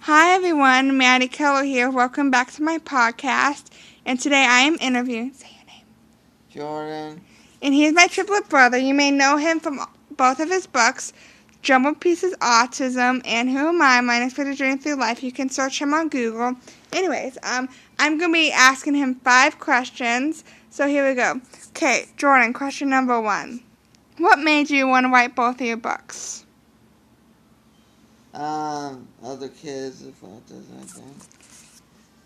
Hi everyone, Maddie Keller here. Welcome back to my podcast. And today I am interviewing. Say your name. Jordan. And he is my triplet brother. You may know him from both of his books, Jumbled Pieces Autism and Who Am I? My Unexpected Journey Through Life. You can search him on Google. Anyways, um, I'm gonna be asking him five questions. So here we go. Okay, Jordan. Question number one. What made you want to write both of your books? Um, other kids with autism,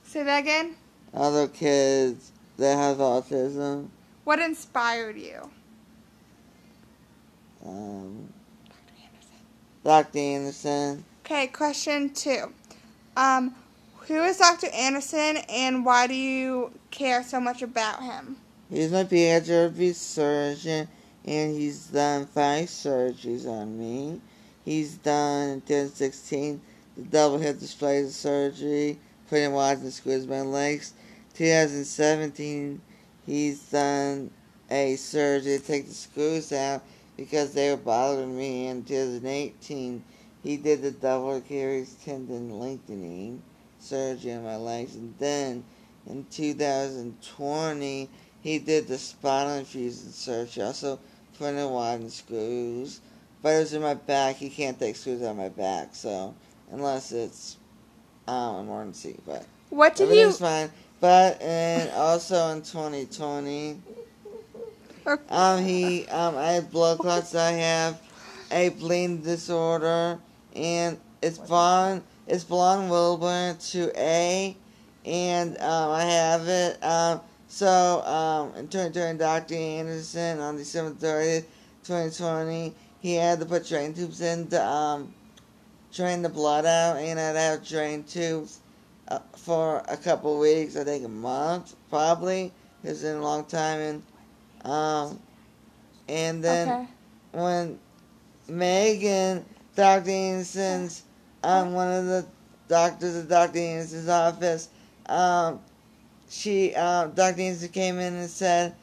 Say that again. Other kids that have autism. What inspired you? Um, Dr. Anderson. Dr. Anderson. Okay, question two. Um, who is Dr. Anderson and why do you care so much about him? He's my pediatric surgeon, and he's done five surgeries on me. He's done in 2016 the double hip dysplasia surgery, putting screws in my legs. 2017, he's done a surgery to take the screws out because they were bothering me. In 2018, he did the double Achilles tendon lengthening surgery on my legs. And then in 2020, he did the spinal infusion surgery, also putting rod and screws. But it was in my back. He can't take screws out of my back, so unless it's um, emergency. But What did you? everything's fine. But and also in 2020, um, he um, I have blood clots. I have a bleeding disorder, and it's blonde. It's von Willebrand to A, and um, I have it. Um, so um, in turn, during Dr. Anderson on December 30th, 2020, he had to put drain tubes in to um, drain the blood out, and I'd have drain tubes uh, for a couple weeks. I think a month, probably. It's been a long time, and um, and then okay. when Megan, Dr. Anderson's, um, one of the doctors at Dr. Anderson's office, um, she, um, Dr. Anderson came in and said,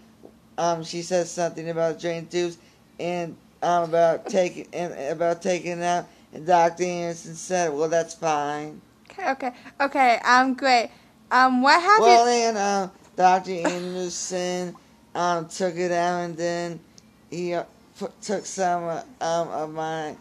um, she said something about drain tubes and um, about taking and about taking out, and Dr. Anderson said, "Well, that's fine." Okay. Okay. Okay. Um. Great. Um. What happened? Well, then um, Dr. Anderson um, took it out, and then he uh, put, took some uh, um, of my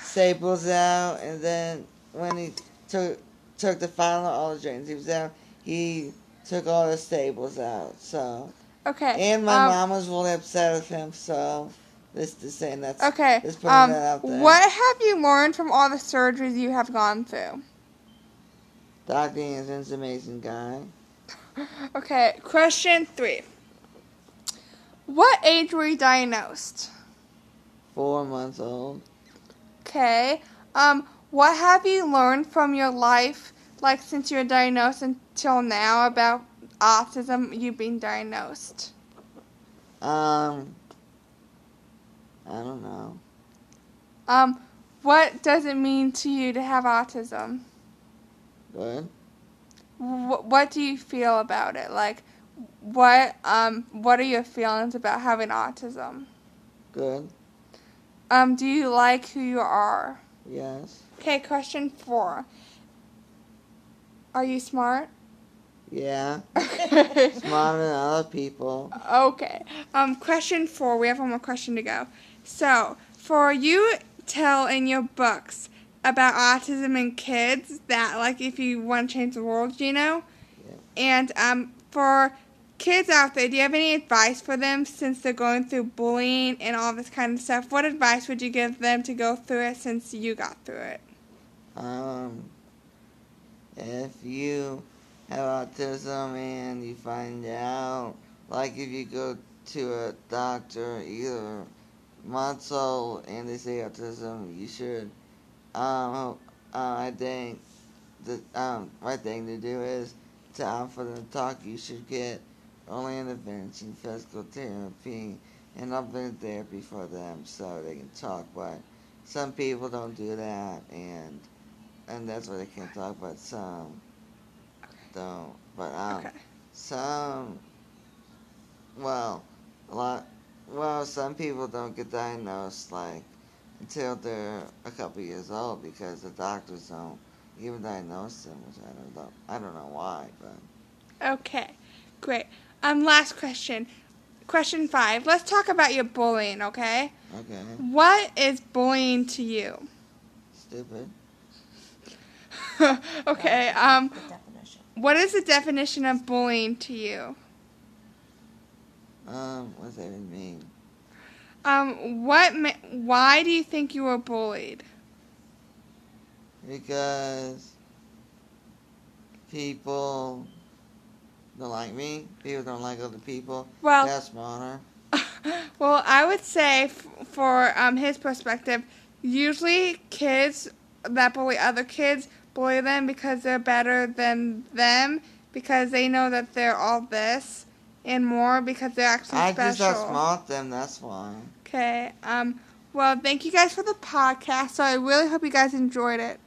staples out, and then when he took took the final all the drains he was out, he took all the staples out. So, Okay. and my um, mom was really upset with him. So, this is saying that's Okay. Just putting Um. that out there. What have you learned from all the surgeries you have gone through? Dr. Anderson's an amazing guy. Okay. Question three. What age were you diagnosed? Four months old. Okay. Um, what have you learned from your life, like since you were diagnosed until now, about autism? You being diagnosed. Um, I don't know. Um, what does it mean to you to have autism? Good. Wh- what do you feel about it? Like, what um, what are your feelings about having autism? Good. Um, do you like who you are? Yes. Okay, question four. Are you smart? Yeah. Smarter than other people. Okay. Um, question four. We have one more question to go. So, for you tell in your books about autism in kids that, like, if you want to change the world, you know, Yeah. and um, for kids out there, do you have any advice for them since they're going through bullying and all this kind of stuff? What advice would you give them to go through it since you got through it? Um, if you have autism and you find out, like if you go to a doctor, either old, and they say autism, you should, um, uh, I think the um, right thing to do is to for them to talk. You should get early intervention, physical therapy, and open therapy for them so they can talk. But some people don't do that, and and that's why they can't talk. But some don't. But um, Okay. some, well, a lot. Well, some people don't get diagnosed like until they're a couple years old because the doctors don't even diagnose them, which I don't know. I don't know why, but Okay, great. Um, last question. Question five. Let's talk about your bullying, okay? okay, What is bullying to you? stupid. okay, um, what is the definition of bullying to you? Um, what does that even mean? Um, what, ma- why do you think you were bullied? Because people don't like me. People don't like other people. Well, That's smarter. well, I would say f- for um, his perspective, usually kids that bully other kids bully them because they're better than them because they know that they're all this and more because they're actually I special. just outsmart them. That's why. Okay. Um. Well, thank you guys for the podcast. So I really hope you guys enjoyed it.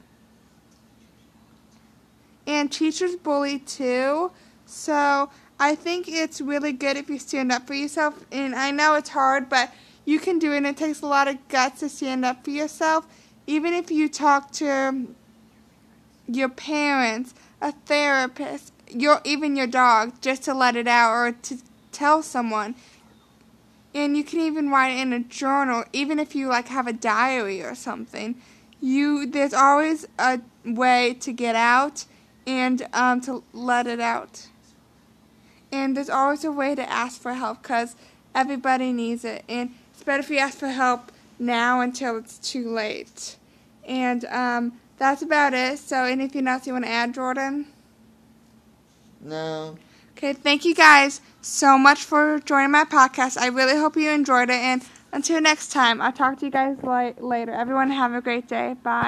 And teachers bully too. So I think it's really good if you stand up for yourself. And I know it's hard, but you can do it. And it takes a lot of guts to stand up for yourself. Even if you talk to your parents, a therapist, your even your dog, just to let it out or to tell someone. And you can even write it in a journal, even if you like have a diary or something. You there's always a way to get out and um, to let it out. And there's always a way to ask for help because everybody needs it. And it's better if you ask for help now until it's too late. And um, that's about it. So anything else you want to add, Jordan? No. Okay, thank you guys so much for joining my podcast. I really hope you enjoyed it. And until next time, I'll talk to you guys later. Everyone, have a great day. Bye.